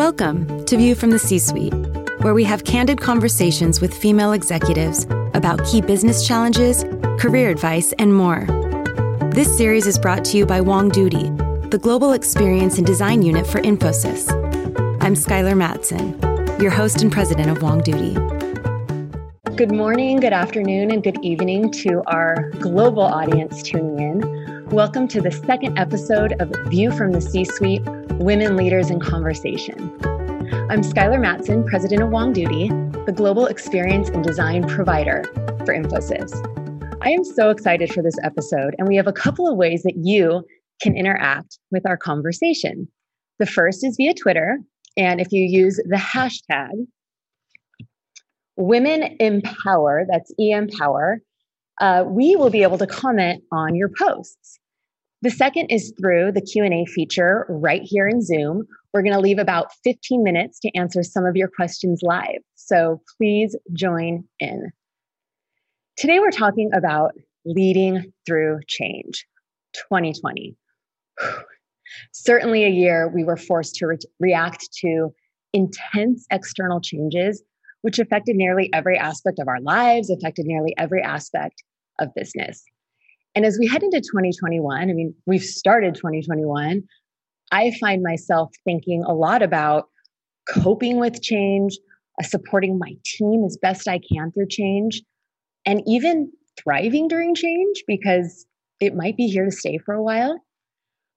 Welcome to View from the C Suite, where we have candid conversations with female executives about key business challenges, career advice, and more. This series is brought to you by WONGDOODY, the Global Experience and Design Unit for Infosys. I'm Skyler Mattson, your host and president of WONGDOODY. Good morning, good afternoon, and good evening to our global audience tuning in. Welcome to the second episode of View from the C Suite Women Leaders in Conversation. I'm Skyler Mattson, president of WONGDOODY, the global experience and design provider for Infosys. I am so excited for this episode, and we have a couple of ways that you can interact with our conversation. The first is via Twitter, and if you use the hashtag Women Empower, that's E Empower, uh, we will be able to comment on your posts. The second is through the Q&A feature right here in Zoom. We're going to leave about 15 minutes to answer some of your questions live. So please join in. Today we're talking about leading through change 2020. Certainly a year we were forced to re- react to intense external changes which affected nearly every aspect of our lives, affected nearly every aspect of business. And as we head into 2021, I mean, we've started 2021, I find myself thinking a lot about coping with change, uh, supporting my team as best I can through change, and even thriving during change because it might be here to stay for a while.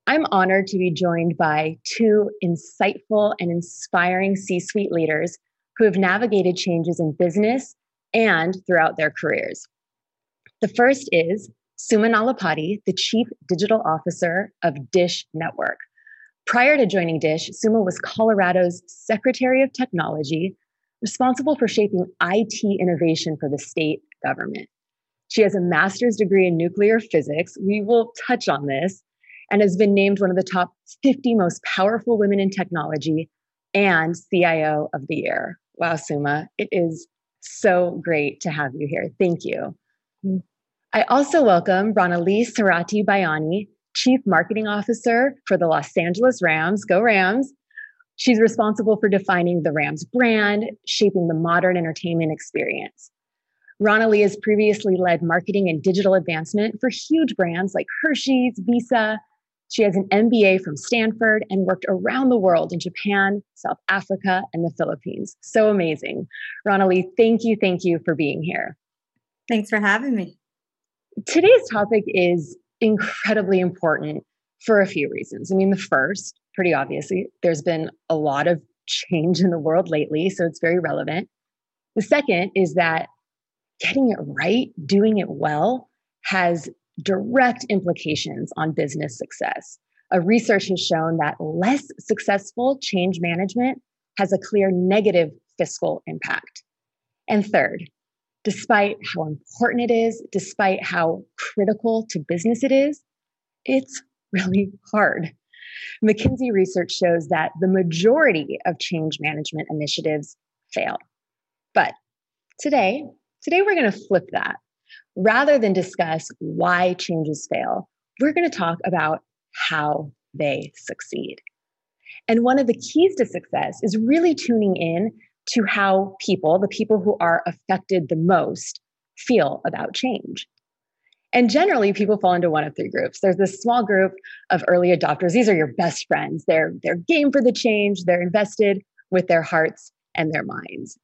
I'm honored to be joined by two insightful and inspiring C suite leaders who have navigated changes in business and throughout their careers. The first is Suma Nallapati, the Chief Digital Officer of Dish Network. Prior to joining Dish, Suma was Colorado's Secretary of Technology, responsible for shaping IT innovation for the state government. She has a master's degree in nuclear physics. We will touch on this and has been named one of the top 50 most powerful women in technology and CIO of the year. Wow, Suma, it is so great to have you here. Thank you. Mm-hmm. I also welcome Ronalee Zarate-Bayani, Chief Marketing Officer for the Los Angeles Rams. Go Rams! She's responsible for defining the Rams brand, shaping the modern entertainment experience. Ronalee has previously led marketing and digital advancement for huge brands like Hershey's, Visa. She has an MBA from Stanford and worked around the world in Japan, South Africa, and the Philippines. So amazing. Ronalee, thank you, thank you for being here. Thanks for having me. Today's topic is incredibly important for a few reasons. I mean, the first, pretty obviously, there's been a lot of change in the world lately, so it's very relevant. The second is that getting it right, doing it well, has direct implications on business success. A research has shown that less successful change management has a clear negative fiscal impact. And third, despite how important it is, despite how critical to business it is, it's really hard. McKinsey research shows that the majority of change management initiatives fail. But today, today we're going to flip that. Rather than discuss why changes fail, we're going to talk about how they succeed. And one of the keys to success is really tuning in to how people, the people who are affected the most, feel about change. And generally, people fall into one of three groups. There's this small group of early adopters. These are your best friends. They're, they're game for the change, they're invested with their hearts and their minds.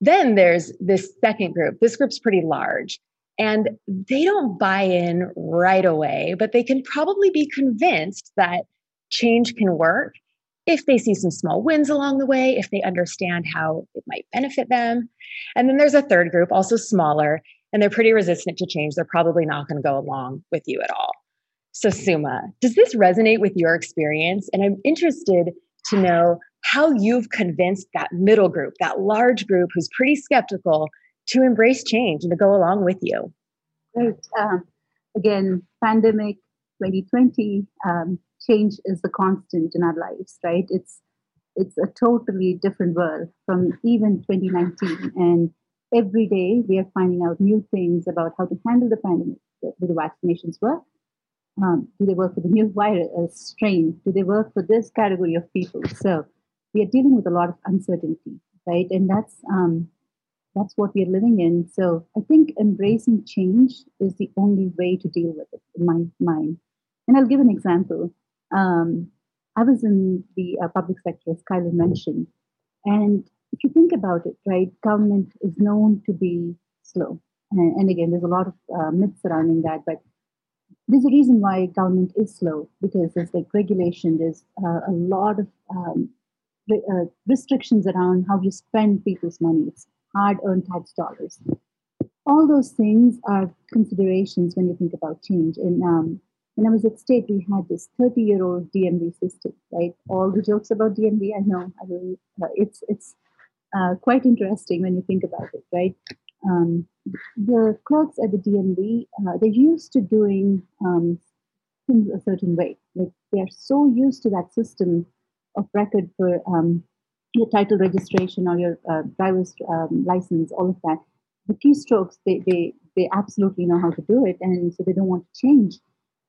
Then there's this second group. This group's pretty large. And they don't buy in right away, but they can probably be convinced that change can work if they see some small wins along the way, if they understand how it might benefit them. And then there's a third group, also smaller, and they're pretty resistant to change. They're probably not going to go along with you at all. So, Suma, does this resonate with your experience? And I'm interested to know how you've convinced that middle group, that large group who's pretty skeptical, to embrace change and to go along with you. Right. Um, again, pandemic 2020, um, change is the constant in our lives, right? It's it's a totally different world from even 2019, and every day we are finding out new things about how to handle the pandemic. Do the vaccinations work? Um, do they work for the new virus strain? Do they work for this category of people? So we are dealing with a lot of uncertainty, right? And that's um, that's what we are living in. So I think embracing change is the only way to deal with it, in my mind. And I'll give an example. Um, I was in the uh, public sector, as Skyler mentioned, and if you think about it, right, government is known to be slow. And, and again, there's a lot of uh, myths surrounding that, but there's a reason why government is slow because there's like regulation, there's uh, a lot of um, re- uh, restrictions around how you spend people's money. It's hard earned tax dollars. All those things are considerations when you think about change. And um, when I was at state, we had this 30 year old DMV system, right? All the jokes about DMV, I know, I really, uh, it's, it's uh, quite interesting when you think about it, right? Um, the clerks at the DMV, uh, they're used to doing um, things a certain way. Like they're so used to that system of record for um, your title registration or your uh, driver's um, license, all of that. The keystrokes, they, they, they absolutely know how to do it, and so they don't want to change.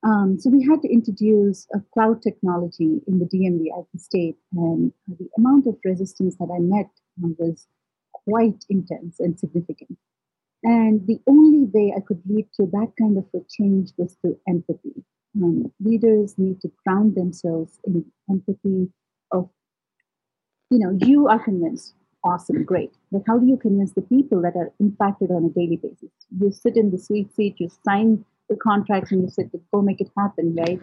Um, so we had to introduce a cloud technology in the DMV at the state, and the amount of resistance that I met was quite intense and significant. And the only way I could lead to that kind of a change was through empathy. Um, leaders need to ground themselves in empathy of, you know, you are convinced, awesome, great. But how do you convince the people that are impacted on a daily basis? You sit in the sweet seat, you sign the contract, and you say, go make it happen, right?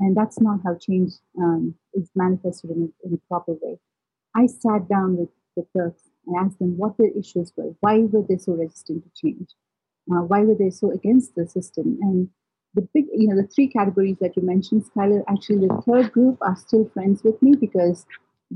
And that's not how change um, is manifested in a, in a proper way. I sat down with the clerks and asked them what their issues were. Why were they so resistant to change? Uh, why were they so against the system? And the big, you know, the three categories that you mentioned, Skyler, actually the third group are still friends with me because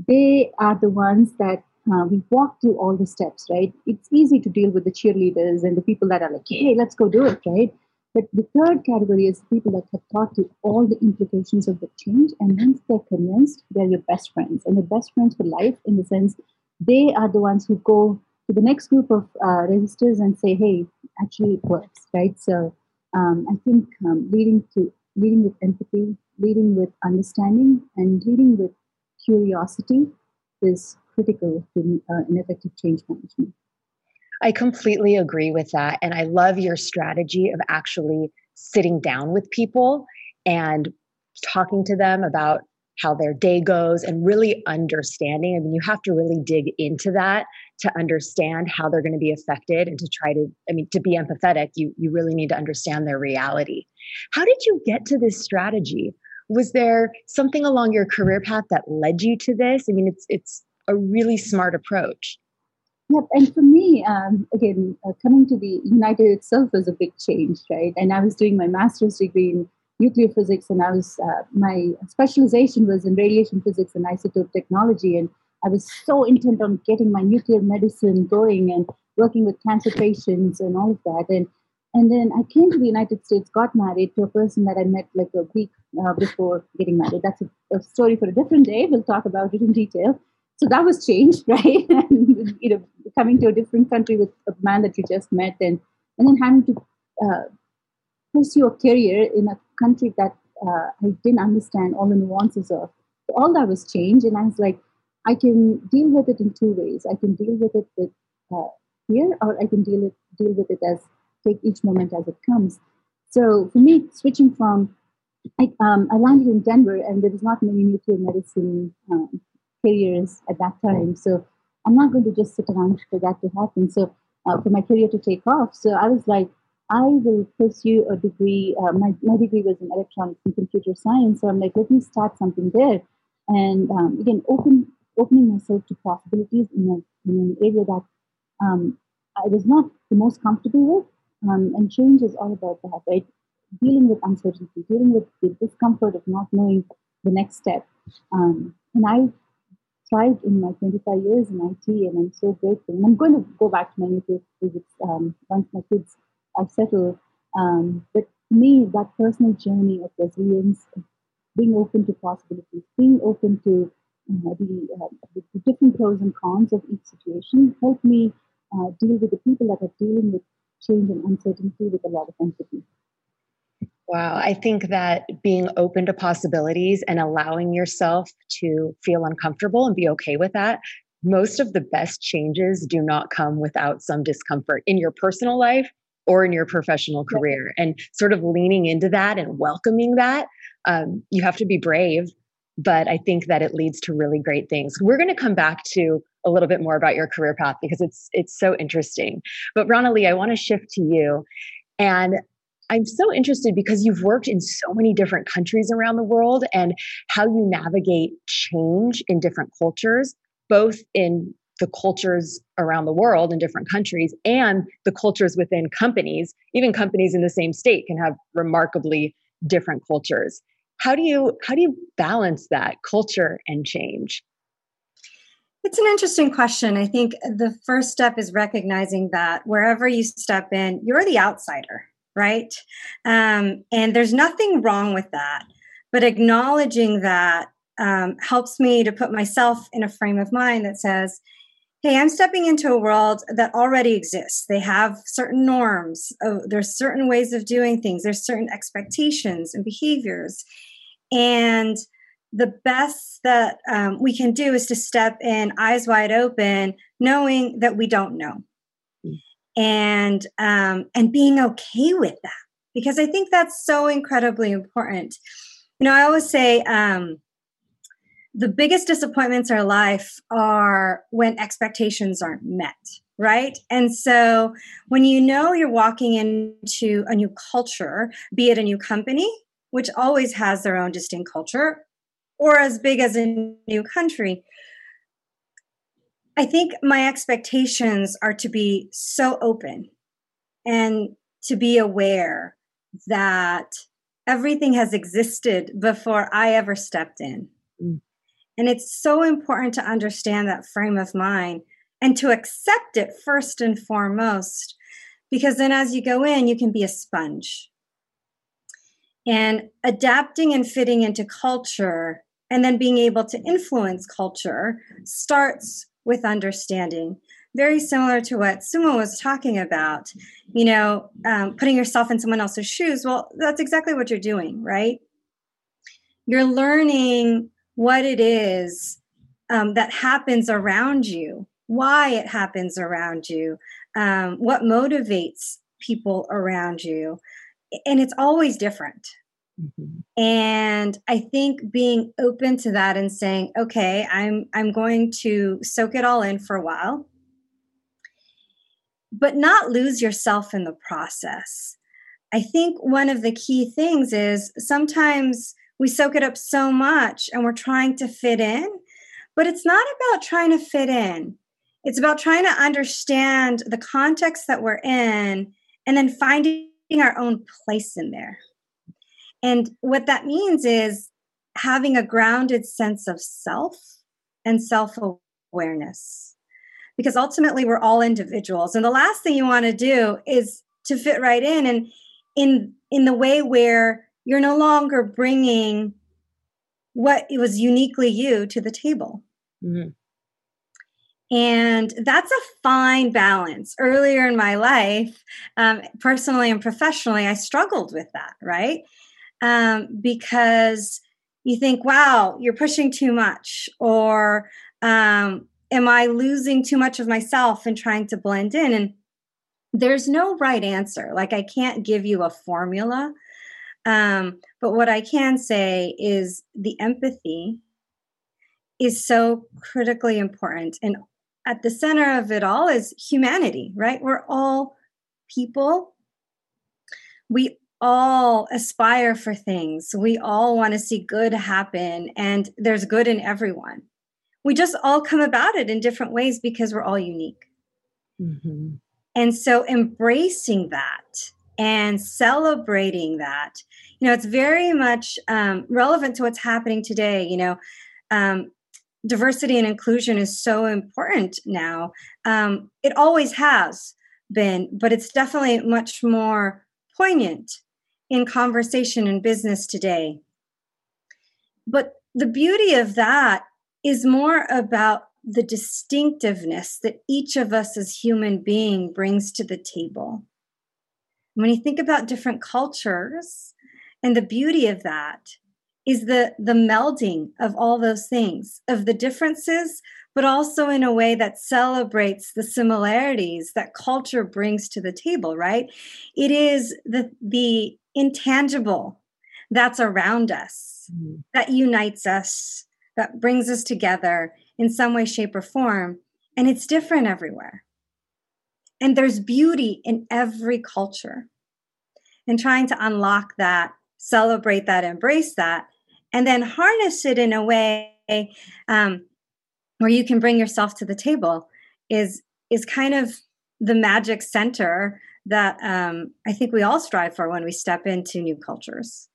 they are the ones that uh, we walk through all the steps, right? It's easy to deal with the cheerleaders and the people that are like, hey, let's go do it, right? But the third category is people that have thought through all the implications of the change. And once they're convinced, they're your best friends. And your best friends for life in the sense they are the ones who go to the next group of uh, resistors and say, hey, actually it works, right? So um, I think um, leading to leading with empathy, leading with understanding, and leading with curiosity is critical to uh, effective change management. I completely agree with that. And I love your strategy of actually sitting down with people and talking to them about how their day goes and really understanding. I mean, you have to really dig into that to understand how they're going to be affected and to try to, I mean, to be empathetic, you, you really need to understand their reality. How did you get to this strategy? Was there something along your career path that led you to this? I mean, it's, it's a really smart approach. Yep, and for me, um, again, uh, coming to the United itself was a big change, right? And I was doing my master's degree in nuclear physics, and I was uh, my specialization was in radiation physics and isotope technology, and I was so intent on getting my nuclear medicine going and working with cancer patients and all of that, and and then I came to the United States, got married to a person that I met like a week uh, before getting married. That's a, a, story for a different day. We'll talk about it in detail. So that was changed, right? and, you know, coming to a different country with a man that you just met, and and then having to uh, pursue a career in a country that uh, I didn't understand all the nuances of. So all that was changed, and I was like, I can deal with it in two ways. I can deal with it with uh, fear, or I can deal it deal with it as take each moment as it comes. So for me, switching from I, um, I landed in Denver, and there was not many nuclear medicine um, careers at that time. So I'm not going to just sit around for that to happen. So uh, for my career to take off, so I was like, I will pursue a degree. Uh, my, my degree was in electronics and computer science. So I'm like, let me start something there. And um, again, open, opening myself to possibilities in, a, in an area that um, I was not the most comfortable with. Um, and change is all about that, right? Dealing with uncertainty, dealing with the discomfort of not knowing the next step. Um, and I thrived in my 25 years in IT, and I'm so grateful. And I'm going to go back to my nuclear physics um, once my kids I've settled. Um, but for me, that personal journey of resilience, being open to possibilities, being open to uh, the, uh, the, the, different pros and cons of each situation, helped me uh, deal with the people that are dealing with change and uncertainty with a lot of empathy. Wow. I think that being open to possibilities and allowing yourself to feel uncomfortable and be okay with that. Most of the best changes do not come without some discomfort in your personal life or in your professional career. And sort of leaning into that and welcoming that, um, you have to be brave. But I think that it leads to really great things. We're going to come back to a little bit more about your career path because it's it's so interesting. But Ronalee, I want to shift to you. And I'm so interested because you've worked in so many different countries around the world and how you navigate change in different cultures, both in the cultures around the world in different countries and the cultures within companies. Even companies in the same state can have remarkably different cultures. How do you how do you balance that culture and change? It's an interesting question. I think the first step is recognizing that wherever you step in, you're the outsider right? Um, and there's nothing wrong with that. But acknowledging that um, helps me to put myself in a frame of mind that says, hey, I'm stepping into a world that already exists. They have certain norms, oh, there's certain ways of doing things, there's certain expectations and behaviors. And the best that um, we can do is to step in eyes wide open, knowing that we don't know and um, and being okay with that because I think that's so incredibly important. You know, I always say um, the biggest disappointments in our life are when expectations aren't met, right? And so when you know you're walking into a new culture, be it a new company, which always has their own distinct culture, or as big as a new country, I think my expectations are to be so open and to be aware that everything has existed before I ever stepped in. Mm. And it's so important to understand that frame of mind and to accept it first and foremost, because then as you go in, you can be a sponge. And adapting and fitting into culture and then being able to influence culture starts with understanding very similar to what Suma was talking about, you know, um, putting yourself in someone else's shoes. Well, that's exactly what you're doing, right? You're learning what it is um, that happens around you, why it happens around you, um, what motivates people around you. And it's always different. Mm-hmm. And I think being open to that and saying, okay, I'm I'm going to soak it all in for a while, but not lose yourself in the process. I think one of the key things is sometimes we soak it up so much and we're trying to fit in, but it's not about trying to fit in. It's about trying to understand the context that we're in and then finding our own place in there. And what that means is having a grounded sense of self and self awareness. Because ultimately, we're all individuals. And the last thing you want to do is to fit right in and in, in the way where you're no longer bringing what was uniquely you to the table. Mm-hmm. And that's a fine balance. Earlier in my life, um, personally and professionally, I struggled with that, right? Um, because you think, wow, you're pushing too much, or um, am I losing too much of myself and trying to blend in? And there's no right answer. Like, I can't give you a formula. Um, but what I can say is the empathy is so critically important. And at the center of it all is humanity, right? We're all people. We all aspire for things. We all want to see good happen, and there's good in everyone. We just all come about it in different ways because we're all unique. Mm-hmm. And so embracing that and celebrating that, you know, it's very much um, relevant to what's happening today. You know, um, diversity and inclusion is so important now. Um, it always has been, but it's definitely much more poignant in conversation and business today. But the beauty of that is more about the distinctiveness that each of us as human being brings to the table. When you think about different cultures, And the beauty of that is the the melding of all those things, of the differences, but also in a way that celebrates the similarities that culture brings to the table, right? It is the the intangible that's around us mm-hmm. that unites us, that brings us together in some way, shape, or form. And it's different everywhere. And there's beauty in every culture. And trying to unlock that, celebrate that, embrace that, and then harness it in a way um, where you can bring yourself to the table is is kind of the magic center that um, I think we all strive for when we step into new cultures.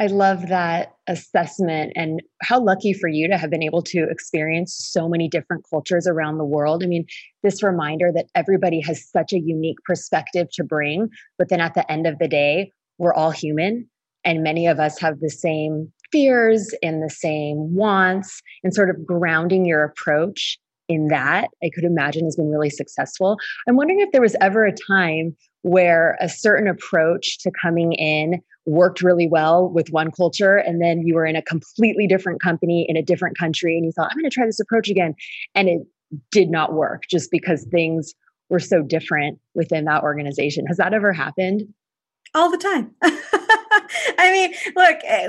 I love that assessment and how lucky for you to have been able to experience so many different cultures around the world. I mean, this reminder that everybody has such a unique perspective to bring, but then at the end of the day, we're all human and many of us have the same fears and the same wants and sort of grounding your approach in that i could imagine has been really successful. I'm wondering if there was ever a time where a certain approach to coming in worked really well with one culture and then you were in a completely different company in a different country and you thought i'm going to try this approach again and it did not work just because things were so different within that organization. Has that ever happened? All the time. I mean look eh,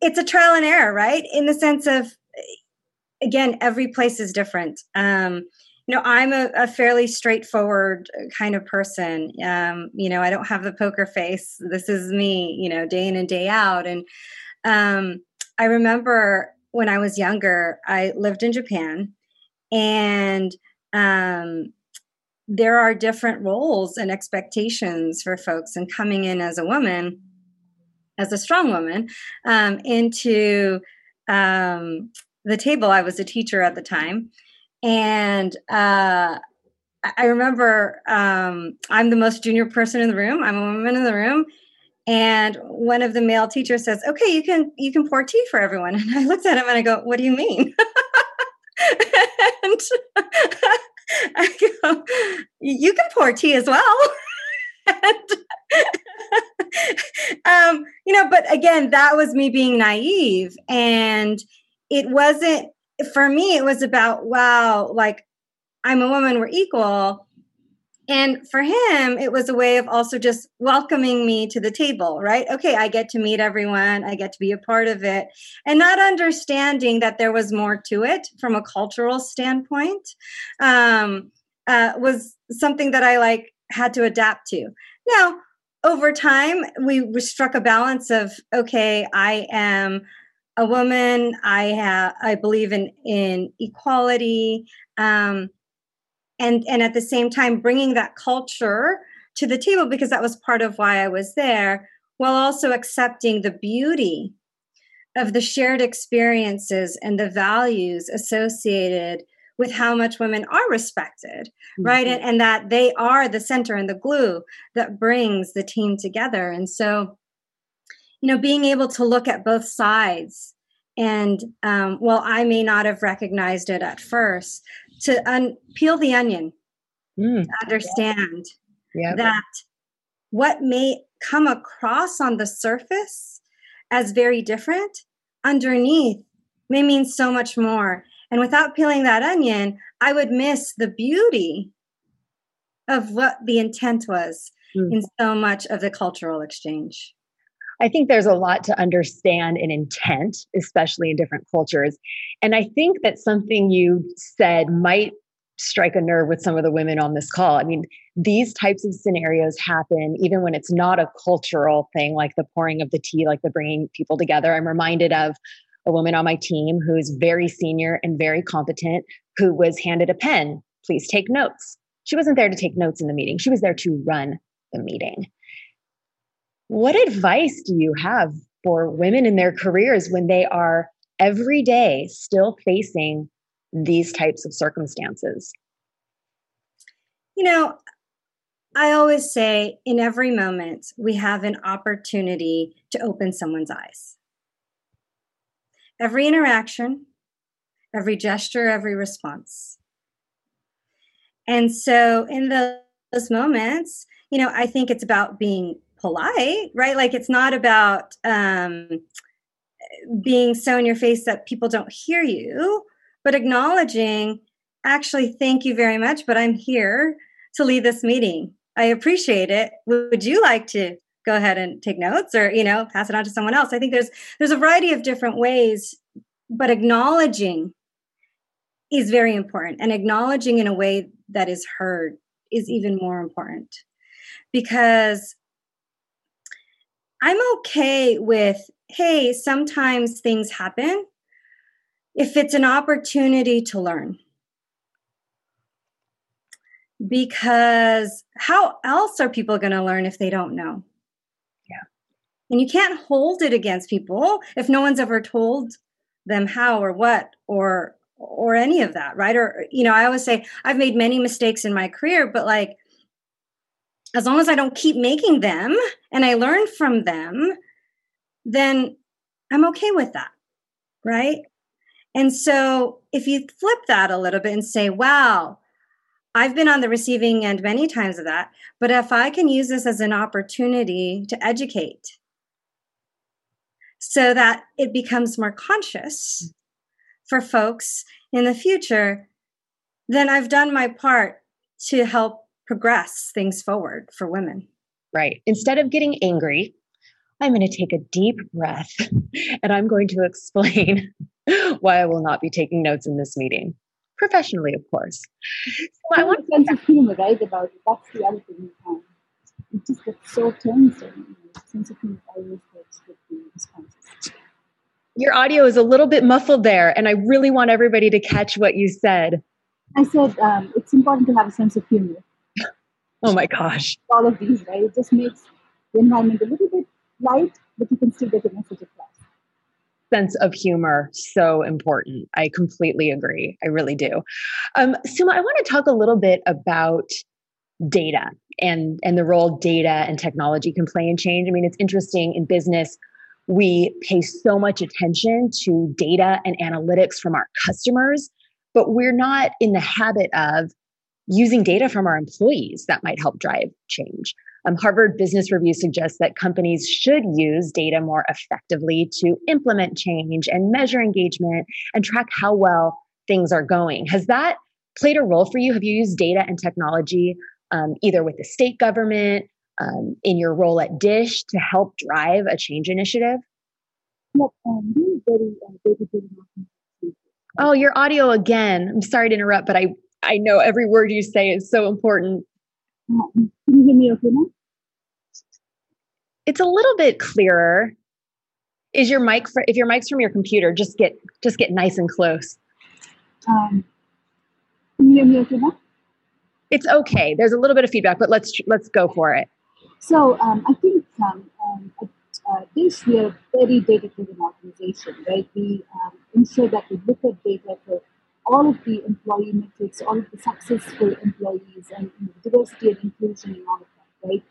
it's a trial and error right? In the sense of again every place is different. Um you know i'm a, a fairly straightforward kind of person. Um you know i don't have the poker face. This is me you know day in and day out. And um i remember when i was younger i lived in japan. And um there are different roles and expectations for folks and coming in as a woman as a strong woman um, into um, the table i was a teacher at the time. And uh, i remember um, i'm the most junior person in the room. I'm a woman in the room. And one of the male teachers says okay you can you can pour tea for everyone. And i looked at him and i go what do you mean? And I go, you can pour tea as well. and, um, you know, but again, that was me being naive. And it wasn't, for me, it was about, wow, like I'm a woman, we're equal. And for him, it was a way of also just welcoming me to the table, right? Okay, I get to meet everyone, I get to be a part of it, and not understanding that there was more to it from a cultural standpoint um, uh, was something that I like had to adapt to. Now, over time, we, we struck a balance of okay, I am a woman. I have I believe in in equality. Um, and and at the same time bringing that culture to the table because that was part of why I was there while also accepting the beauty of the shared experiences and the values associated with how much women are respected mm-hmm. right and, and that they are the center and the glue that brings the team together and so you know being able to look at both sides and um, while i may not have recognized it at first to un- peel the onion, mm. understand yep. that what may come across on the surface as very different, underneath may mean so much more. And without peeling that onion, I would miss the beauty of what the intent was mm. in so much of the cultural exchange. I think there's a lot to understand in intent, especially in different cultures. And I think that something you said might strike a nerve with some of the women on this call. I mean, these types of scenarios happen even when it's not a cultural thing, like the pouring of the tea, like the bringing people together. I'm reminded of a woman on my team who's very senior and very competent who was handed a pen. Please take notes. She wasn't there to take notes in the meeting, she was there to run the meeting. What advice do you have for women in their careers when they are every day still facing these types of circumstances? You know, I always say in every moment, we have an opportunity to open someone's eyes. Every interaction, every gesture, every response. And so in those moments, you know, I think it's about being polite, right? Like it's not about um, being so in your face that people don't hear you, but acknowledging, actually, thank you very much, but I'm here to lead this meeting. I appreciate it. Would you like to go ahead and take notes or, you know, pass it on to someone else? I think there's there's a variety of different ways, but acknowledging is very important and acknowledging in a way that is heard is even more important because I'm okay with, hey, sometimes things happen if it's an opportunity to learn. Because how else are people going to learn if they don't know? Yeah. And you can't hold it against people if no one's ever told them how or what or or any of that, right? Or you know, I always say I've made many mistakes in my career, but like as long as I don't keep making them and I learn from them, then I'm okay with that. Right. And so if you flip that a little bit and say, wow, I've been on the receiving end many times of that, but if I can use this as an opportunity to educate so that it becomes more conscious for folks in the future, then I've done my part to help progress things forward for women. Right. Instead of getting angry, I'm going to take a deep breath and I'm going to explain why I will not be taking notes in this meeting. Professionally, of course. So I want a sense of humor, right? About it. That's the other thing. Um, it just gets so tense, and you know, sense of humor always works with the responses. Your audio is a little bit muffled there, and I really want everybody to catch what you said. I said um, it's important to have a sense of humor. Oh my gosh. All of these, right? It just makes the environment a little bit light, but you can still get the message across. Sense of humor, so important. I completely agree. I really do. Um, Suma, I want to talk a little bit about data and and the role data and technology can play in change. I mean, it's interesting in business. We pay so much attention to data and analytics from our customers, but we're not in the habit of using data from our employees that might help drive change. Um, Harvard Business Review suggests that companies should use data more effectively to implement change and measure engagement and track how well things are going. Has that played a role for you? Have you used data and technology um, either with the state government, um, in your role at Dish to help drive a change initiative? Um, uh, oh, your audio again. I'm sorry to interrupt, but I I know every word you say is so important. Can you hear me okay now? It's a little bit clearer. Is your mic for, if your mic's from your computer, just get just get nice and close. Um, can you hear me okay now? It's okay. There's a little bit of feedback, but let's let's go for it. So um, I think um, um, at uh, Dish we are a very data-driven organization, right? We um, ensure that we look at data for all of the employee metrics, all of the successful employees, and you know, diversity and inclusion and all of that, right?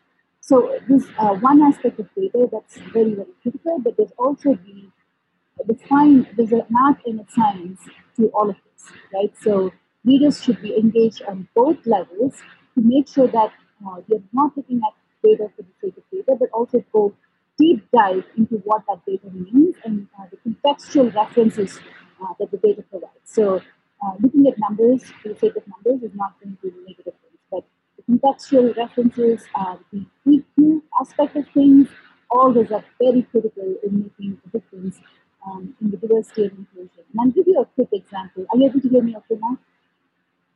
So there's uh, one aspect of data that's very, very critical, but there's also the the fine, there's an art and a science to all of this, right? So leaders should be engaged on both levels to make sure that uh, they're not looking at data for the sake of data, but also go deep dive into what that data means and uh, the contextual references uh, that the data provides. So uh, looking at numbers for the sake of numbers is not going to make a difference. But the contextual references, uh, the EQ aspect of things, all those are very critical in making a difference um, in the diversity and inclusion. And I'll give you a quick example. Are you able to hear me okay now?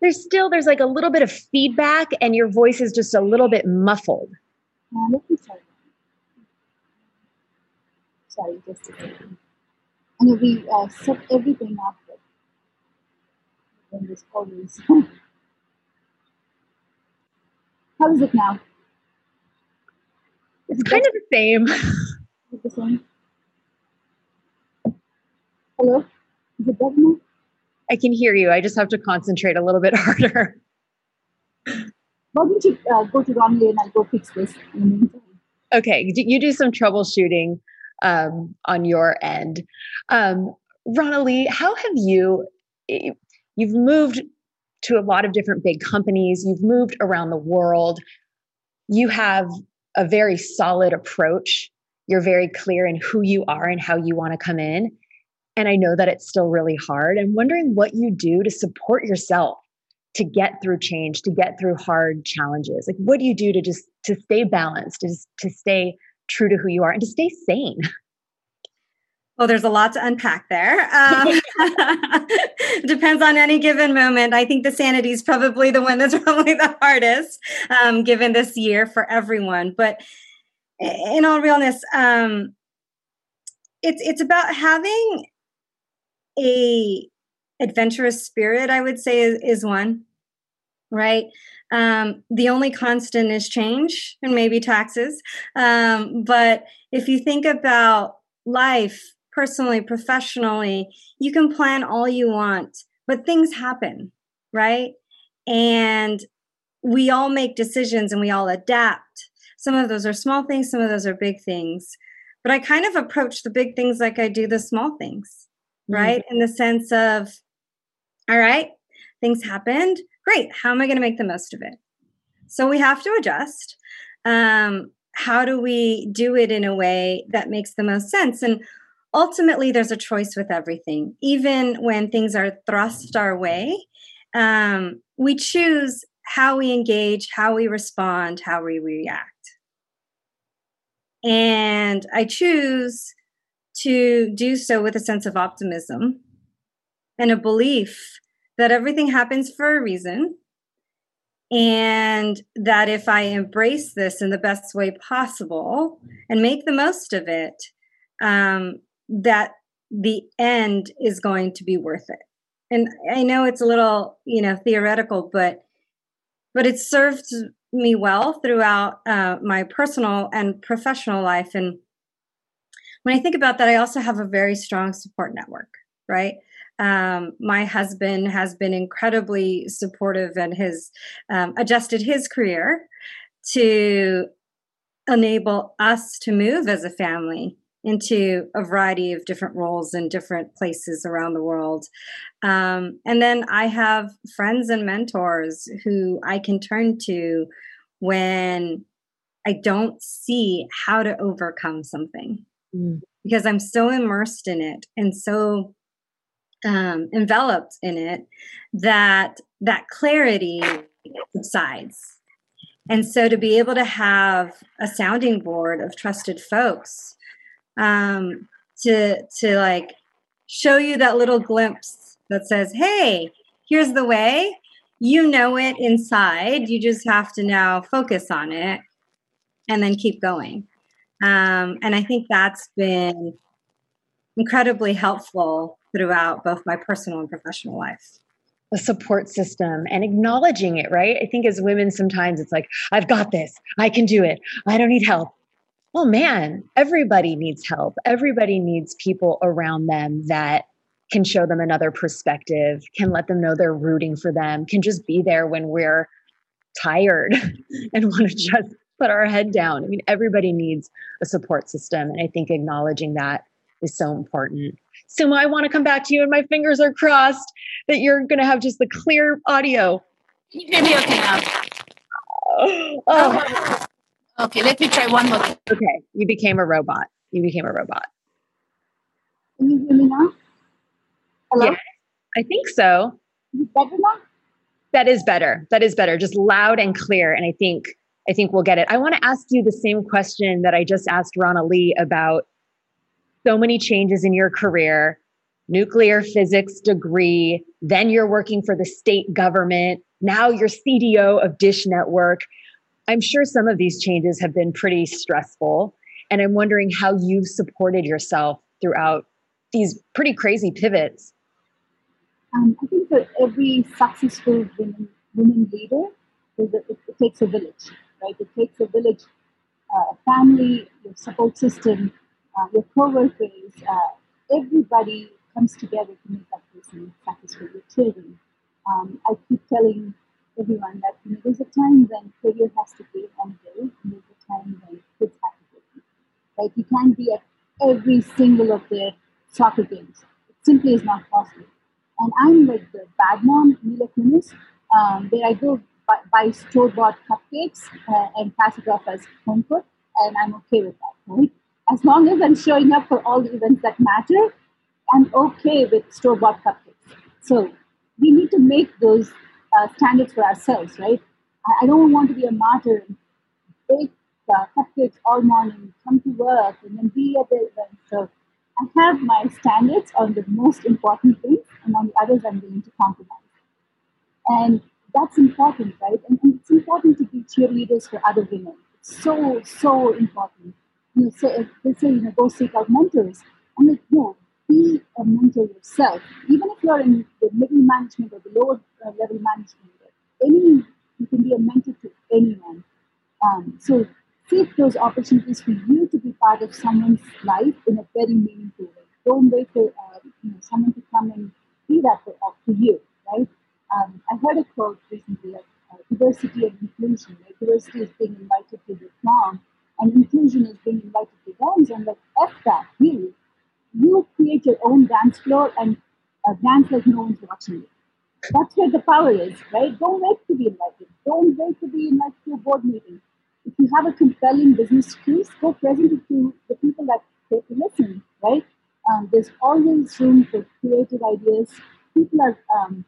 There's still there's like a little bit of feedback, and your voice is just a little bit muffled. Uh, let me try. Sorry, just a second. And we uh, set everything up in this always. How is it now? It's kind of the same. The same? Hello? Is it better now? I can hear you. I just have to concentrate a little bit harder. Why don't you uh, go to Ronnie and I'll go fix this in the meantime? Okay, you do some troubleshooting um, on your end. Um, Ronalee, how have you You've moved to a lot of different big companies, you've moved around the world. You have a very solid approach. You're very clear in who you are and how you want to come in. And I know that it's still really hard. I'm wondering what you do to support yourself to get through change, to get through hard challenges. Like what do you do to just to stay balanced, to, to stay true to who you are and to stay sane? Well, there's a lot to unpack there. Um, depends on any given moment. I think the sanity is probably the one that's probably the hardest, um, given this year for everyone. But in all realness, um, it's it's about having a adventurous spirit. I would say is, is one, right? Um, the only constant is change and maybe taxes. Um, but if you think about life personally, professionally, you can plan all you want, but things happen, right? And we all make decisions and we all adapt. Some of those are small things, some of those are big things. But I kind of approach the big things like I do the small things, mm-hmm. right? In the sense of, all right, things happened. Great. How am I going to make the most of it? So we have to adjust. Um, how do we do it in a way that makes the most sense? And ultimately there's a choice with everything. Even when things are thrust our way um, we choose how we engage how we respond how we react. And i choose to do so with a sense of optimism and a belief that everything happens for a reason and that if I embrace this in the best way possible and make the most of it, um, that the end is going to be worth it. And I know it's a little, you know, theoretical, but but it served me well throughout uh, my personal and professional life. And when I think about that, I also have a very strong support network. Right, um, my husband has been incredibly supportive and has um, adjusted his career to enable us to move as a family into a variety of different roles in different places around the world. Um, and then I have friends and mentors who I can turn to when I don't see how to overcome something mm. because I'm so immersed in it and so um, enveloped in it that that clarity subsides. And so to be able to have a sounding board of trusted folks um, to to like show you that little glimpse that says, "Hey, here's the way." You know it inside. You just have to now focus on it and then keep going. Um, and I think that's been incredibly helpful throughout both my personal and professional life the support system and acknowledging it, right? I think as women, sometimes it's like, I've got this, I can do it, I don't need help oh man, everybody needs help. Everybody needs people around them that can show them another perspective, can let them know they're rooting for them, can just be there when we're tired and want to just put our head down. I mean, everybody needs a support system. And I think acknowledging that is so important. Suma, I want to come back to you, and my fingers are crossed that you're going to have just the clear audio. Can you hear me okay now? Oh. Okay, let me try one more. Okay, you became a robot. You became a robot. Can you hear me now? Hello? Yeah, I think so. better now? That is better. That is better. Just loud and clear. And I think I think we'll get it. I want to ask you the same question that I just asked Ronalee about so many changes in your career, nuclear physics degree, then you're working for the state government, now you're CDO of Dish Network. I'm sure some of these changes have been pretty stressful. And I'm wondering how you've supported yourself throughout these pretty crazy pivots. Um, I think for every successful women, women leader, it, it, takes a village, right? It takes a village, uh, a family, your support system, uh, your co-workers, uh, everybody comes together to make that person successful. Your children. Um, I keep telling everyone that you know, there's a time when career has to pay on day, and there's a time when kids have to pay. Right? You can't be at every single of their soccer games. It simply is not possible. And I'm like the bad mom, Mila Kunis, um, where I go buy store bought cupcakes uh, and pass it off as home cooked, and I'm okay with that, right? As long as I'm showing up for all the events that matter, I'm okay with store bought cupcakes. So we need to make those uh, standards for ourselves, right? I, I, don't want to be a martyr bake uh, cupcakes all morning, come to work, and then be at the event. So I have my standards on the most important things, and on the others, I'm willing to compromise. And that's important, right? And, and it's important to be cheerleaders for other women. It's so, so important. You know, so they say, you know, go seek out mentors. I'm like, no, be a mentor yourself. Even if you're in the middle management or the lower uh, level management, any you can be a mentor to anyone. Um, so take those opportunities for you to be part of someone's life in a very meaningful way. Don't wait for uh, you know, someone to come and be that for, uh, for you, right? Um, I heard a quote recently of uh, diversity and inclusion. Right? Diversity is being invited to the prom, and inclusion is being invited to dance. And like, F that, really. You create your own dance floor and uh, dance like no one's watching you. That's where the power is, right? Don't wait to be invited. Don't wait to be invited to a board meeting. If you have a compelling business case, go present it to the people that take to listen, right? Um, there's always room for creative ideas. People are, um,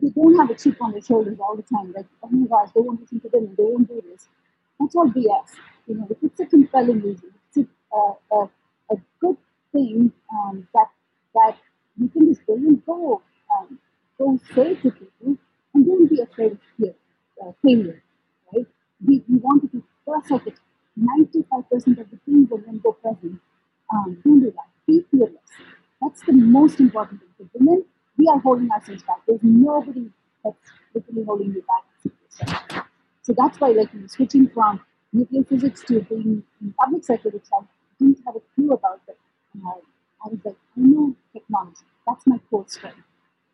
they don't have a chip on their shoulders all the time, like, oh my gosh, they won't listen to them, they won't do this. That's all BS. You know, if it's a compelling reason, it's a, uh, a, a good thing um, that that you think is go um, go say to people, and don't be afraid of fear, uh, failure. Right? We, we want to be perfect at 95% of the things and then go present. Um, don't do that. Be fearless. That's the most important thing. For women, we are holding ourselves back. There's nobody that's literally holding you back. So that's why, like, switching from nuclear physics to being in public sector, which I didn't have a clue about, but uh, I was like, I know technology. That's my core strength.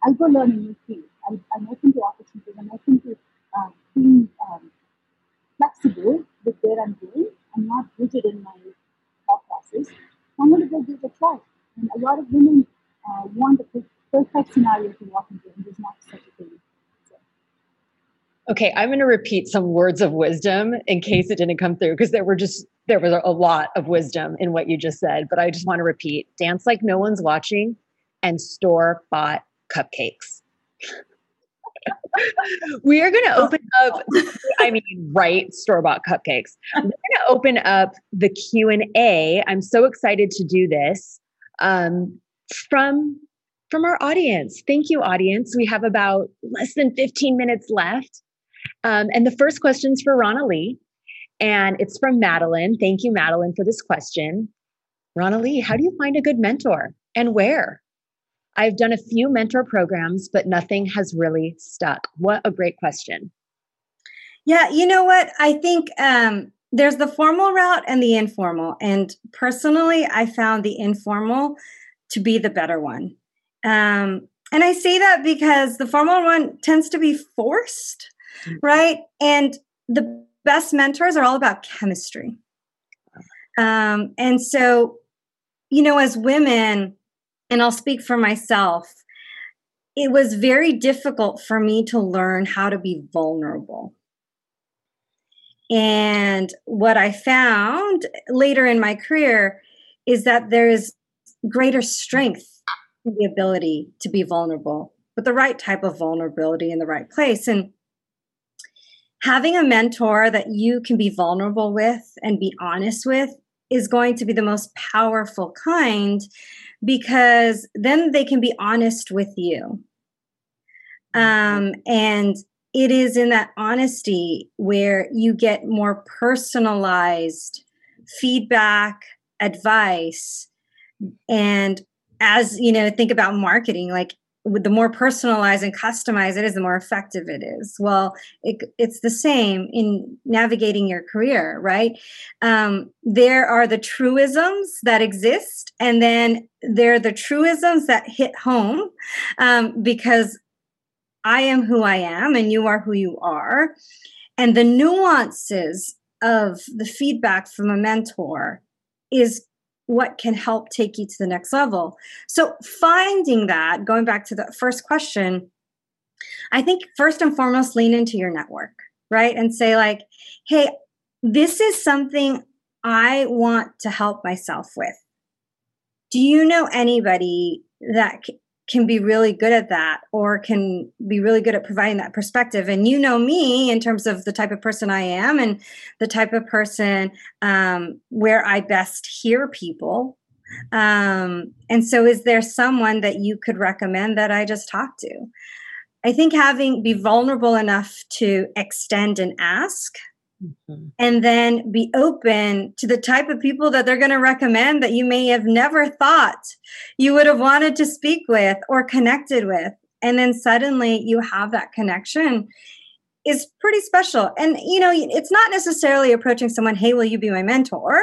I'll go learn a new field. i am open to opportunities. I'm open to uh, being um, flexible with where I'm going. I'm not rigid in my thought process. I'm going to go give it a try. And a lot of women uh, want the perfect scenario to walk into, and there's not such a thing. Okay, I'm going to repeat some words of wisdom in case it didn't come through because there were just there was a lot of wisdom in what you just said, but I just want to repeat. Dance like no one's watching and store bought cupcakes. we are going to open up i mean right store bought cupcakes. We're going to open up the q&a i'm so excited to do this um, from from our audience. Thank you audience. We have about less than 15 minutes left um, and the first question is for Ronalee, and it's from Madeline. Thank you, Madeline, for this question. Ronalee, how do you find a good mentor and where? I've done a few mentor programs, but nothing has really stuck. What a great question. Yeah, you know what? I think um, there's the formal route and the informal. And personally, I found the informal to be the better one. Um, and I say that because the formal one tends to be forced. Right? And the best mentors are all about chemistry. Um, and so, you know, as women, and I'll speak for myself, it was very difficult for me to learn how to be vulnerable. And what I found later in my career is that there is greater strength in the ability to be vulnerable, but the right type of vulnerability in the right place. And having a mentor that you can be vulnerable with and be honest with is going to be the most powerful kind because then they can be honest with you. Um, and it is in that honesty where you get more personalized feedback, advice. And as you know, think about marketing, like the more personalized and customized it is, the more effective it is. Well, it, it's the same in navigating your career, right? Um, there are the truisms that exist, and then there are the truisms that hit home um, because I am who I am, and you are who you are. And the nuances of the feedback from a mentor is what can help take you to the next level. So, finding that, going back to the first question, I think first and foremost, lean into your network. right? And say, like, hey, this is something I want to help myself with. Do you know anybody that can be really good at that or can be really good at providing that perspective. And you know me in terms of the type of person I am and the type of person um, where I best hear people. Um, and so, is there someone that you could recommend that I just talk to? I think having be vulnerable enough to extend and ask Mm-hmm. And then be open to the type of people that they're going to recommend that you may have never thought you would have wanted to speak with or connected with. And then suddenly you have that connection is pretty special. And, you know, it's not necessarily approaching someone, hey, will you be my mentor?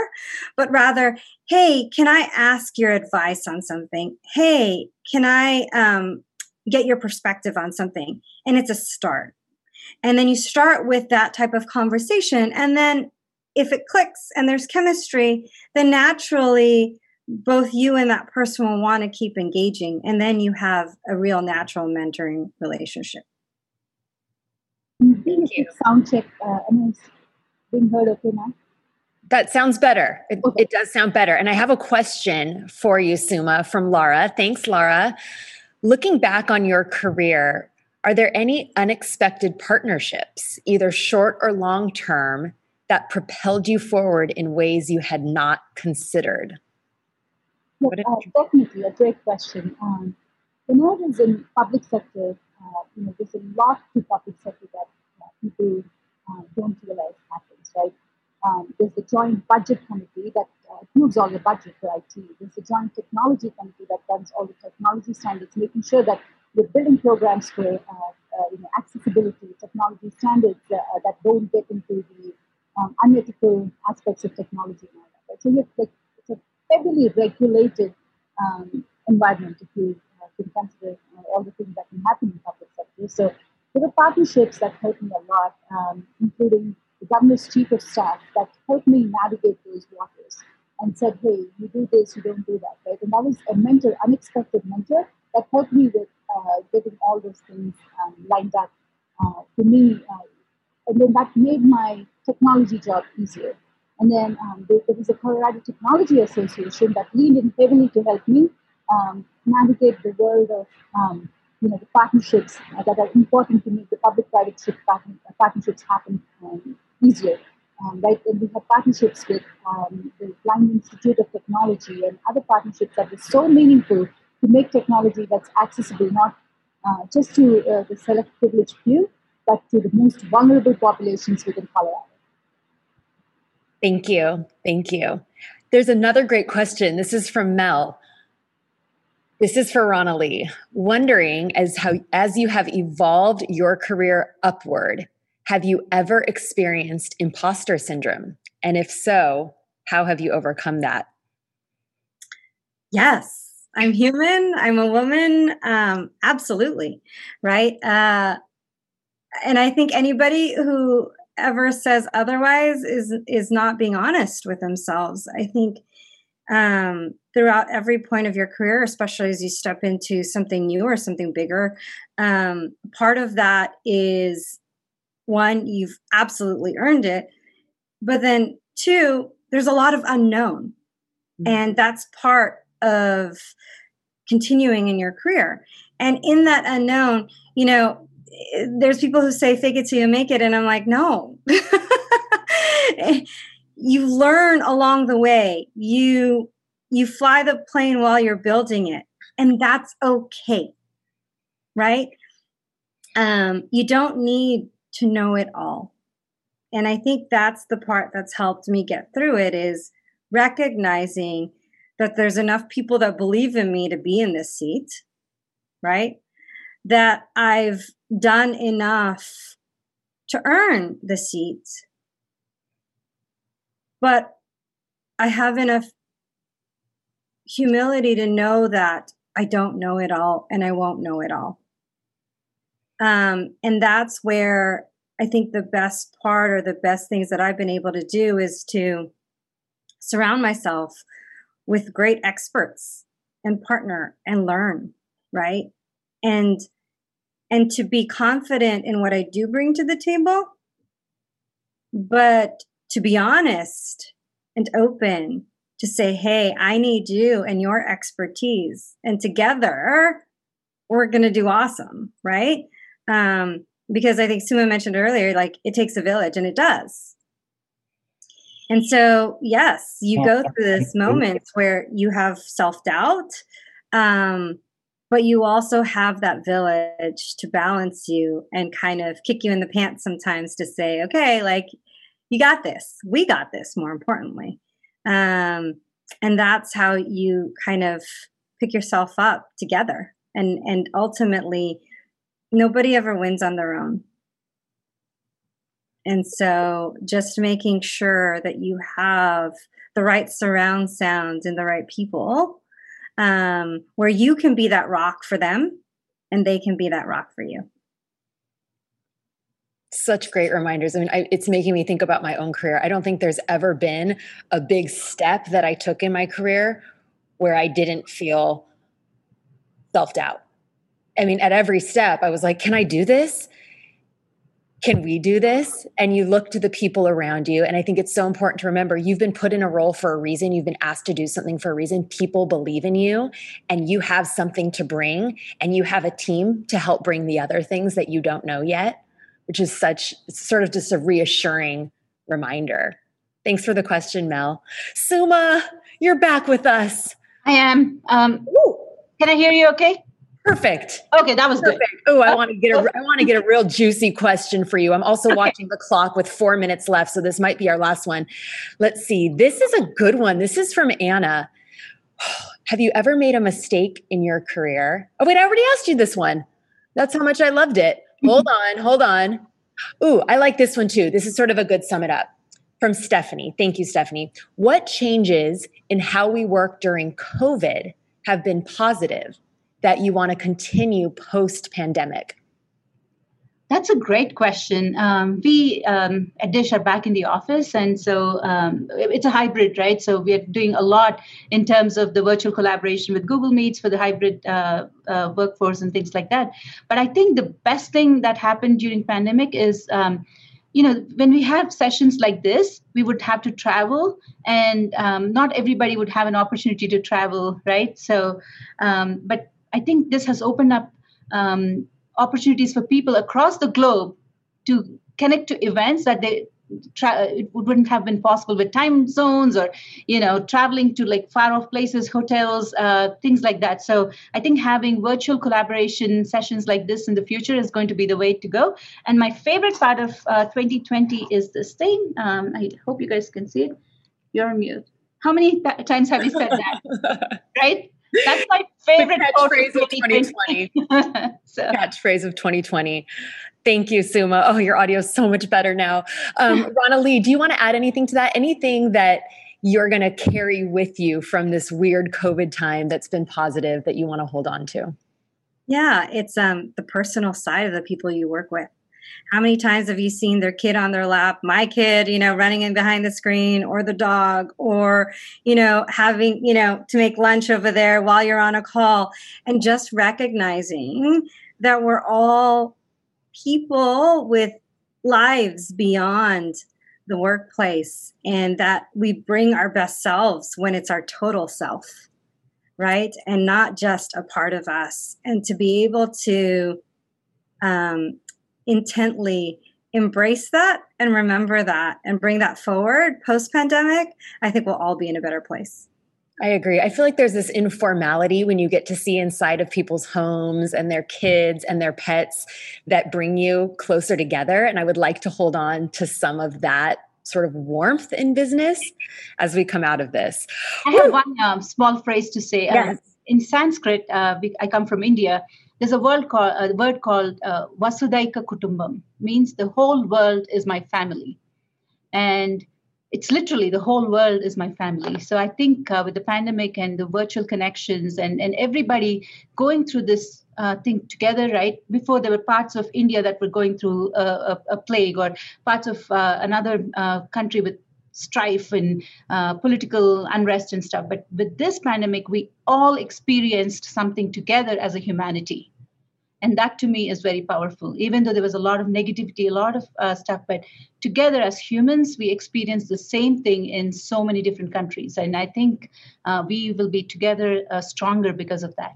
But rather, hey, can I ask your advice on something? Hey, can I um, get your perspective on something? And it's a start and then you start with that type of conversation. And then if it clicks and there's chemistry, then naturally both you and that person will want to keep engaging. And then you have a real natural mentoring relationship. Thank you. Sound check. Uh, being heard okay now? That sounds better. It, okay. it, does sound better. And I have a question for you, Suma, from Laura. Thanks, Laura. Looking back on your career, are there any unexpected partnerships, either short or long term, that propelled you forward in ways you had not considered? uh, definitely, a great question. Um, when I was in public sector, uh, you know, there's a lot to public sector that uh, people uh, don't realize happens, right? Um, there's the joint budget committee that uh, approves all the budget for IT. There's the joint technology committee that runs all the technology standards, making sure that we're building programs for uh, uh, you know, accessibility, technology standards uh, that don't get into the um, unethical aspects of technology and all that. Right? So you like, it's a heavily regulated um, environment if you uh, can consider all the things that can happen in public sector. So there were partnerships that helped me a lot, um, including the governor's chief of staff that helped me navigate those waters and said, hey, you do this, you don't do that, right? And that was a mentor, unexpected mentor that helped me with uh, getting all those things um, lined up uh, for me. Uh, and then that made my technology job easier. And then um, there, there, was a Colorado Technology Association that leaned in heavily to help me um, navigate the world of um, you know the partnerships that are important to make the public-private partnerships happen um, easier. Um, right, and we have partnerships with um, the Blind Institute of Technology and other partnerships that were so meaningful to make technology that's accessible not uh, just to uh, the select privileged few, but to the most vulnerable populations within Colorado. Thank you. Thank you. There's another great question. This is from Mel. This is for Ronalee. Wondering as how as you have evolved your career upward, have you ever experienced imposter syndrome? And if so, how have you overcome that? Yes. I'm human. I'm a woman. Um, absolutely. Right. Uh, and I think anybody who ever says otherwise is is not being honest with themselves. I think um, throughout every point of your career, especially as you step into something new or something bigger, um, part of that is one, you've absolutely earned it, but then two, there's a lot of unknown. Mm-hmm. And that's part of continuing in your career. And in that unknown, you know, there's people who say fake it till you make it. And I'm like, no. you learn along the way. You you fly the plane while you're building it. And that's okay. Right? Um, you don't need to know it all. And I think that's the part that's helped me get through it is recognizing that there's enough people that believe in me to be in this seat, right? That I've done enough to earn the seat. But I have enough humility to know that I don't know it all and I won't know it all. Um, and that's where I think the best part or the best things that I've been able to do is to surround myself with great experts and partner and learn, right? And and to be confident in what I do bring to the table but to be honest and open to say, hey, I need you and your expertise. And together, we're going to do awesome, right? Um, because I think Suma mentioned earlier, like it takes a village, and it does. And so, yes, you go through this moments where you have self doubt, um, but you also have that village to balance you and kind of kick you in the pants sometimes to say, okay, like you got this, we got this. More importantly, um, and that's how you kind of pick yourself up together. And and ultimately nobody ever wins on their own and so just making sure that you have the right surround sound and the right people um, where you can be that rock for them and they can be that rock for you such great reminders. I mean, I, it's making me think about my own career. I don't think there's ever been a big step that I took in my career where I didn't feel self doubt. I mean, at every step, I was like, can I do this? Can we do this? And you look to the people around you. And I think it's so important to remember you've been put in a role for a reason. You've been asked to do something for a reason. People believe in you and you have something to bring, and you have a team to help bring the other things that you don't know yet which is such sort of just a reassuring reminder. Thanks for the question, Mel. Suma, you're back with us. I am. Um, can I hear you okay? Perfect. Okay, that was Perfect. good. Oh, I want to get a I want to get a real juicy question for you. I'm also okay. watching the clock with 4 minutes left, so this might be our last one. Let's see. This is a good one. This is from Anna. Have you ever made a mistake in your career? Oh, wait, I already asked you this one. That's how much I loved it hold on, hold on. Ooh, I like this one too. This is sort of a good sum it up from Stephanie. Thank you, Stephanie. What changes in how we work during COVID have been positive that you want to continue post pandemic? That's a great question. Um, we um, at Dish are back in the office, and so um, it's a hybrid, right? So we are doing a lot in terms of the virtual collaboration with Google Meets for the hybrid uh, uh, workforce and things like that. But I think the best thing that happened during pandemic is um, you know when we have sessions like this we would have to travel and um, not everybody would have an opportunity to travel right so um, but i think this has opened up um, opportunities for people across the globe to connect to events that they tra- it wouldn't have been possible with time zones or you know traveling to like far off places hotels uh, things like that. So i think having virtual collaboration sessions like this in the future is going to be the way to go. And my favorite part of uh, 2020 is this thing. Um, i hope you guys can see it. You're on mute. How many th- times have you said that? Right that's my favorite catchphrase of 2020. so. Catchphrase of 2020. Thank you, Suma. Oh, your audio is so much better now. Um, Ronalee, do you want to add anything to that? Anything that you're going to carry with you from this weird COVID time that's been positive that you want to hold on to? Yeah, it's um, the personal side of the people you work with. How many times have you seen their kid on their lap, my kid, you know, running in behind the screen, or the dog, or, you know, having, you know, to make lunch over there while you're on a call? And just recognizing that we're all people with lives beyond the workplace and that we bring our best selves when it's our total self right and not just a part of us and to be able to um, intently embrace that and remember that and bring that forward post pandemic, I think we'll all be in a better place. I agree. I feel like there's this informality when you get to see inside of people's homes and their kids and their pets that bring you closer together. And I would like to hold on to some of that sort of warmth in business as we come out of this. I have one um, small phrase to say. Uh, yes. in Sanskrit, uh, I come from India there's a word called a word called uh, Kutumbam, means the whole world is my family, and it's literally the whole world is my family. So I think uh, with the pandemic and the virtual connections and and everybody going through this uh, thing together, right? Before there were parts of India that were going through a, a, a plague, or parts of uh, another uh, country with strife and uh, political unrest and stuff. But with this pandemic, we all experienced something together as a humanity. And that to me is very powerful. Even though there was a lot of negativity a lot of uh, stuff but together as humans we experienced the same thing in so many different countries. And i think uh, we will be together uh, stronger because of that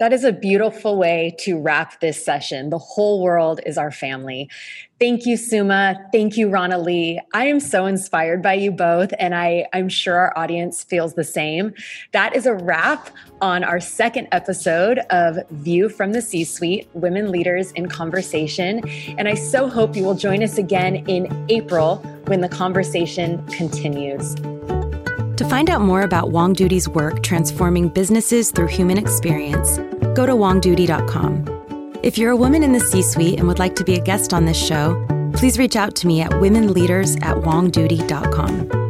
that is a beautiful way to wrap this session. The whole world is our family. Thank you, Suma. Thank you, Ronalee. I am so inspired by you both, and I, I'm sure our audience feels the same. That is a wrap on our second episode of View from the C Suite Women Leaders in Conversation. And I so hope you will join us again in April when the conversation continues. To find out more about WONGDOODY's work transforming businesses through human experience, go to wongdoody.com. If you're a woman in the C suite and would like to be a guest on this show, please reach out to me at womenleaders at wongdoody.com.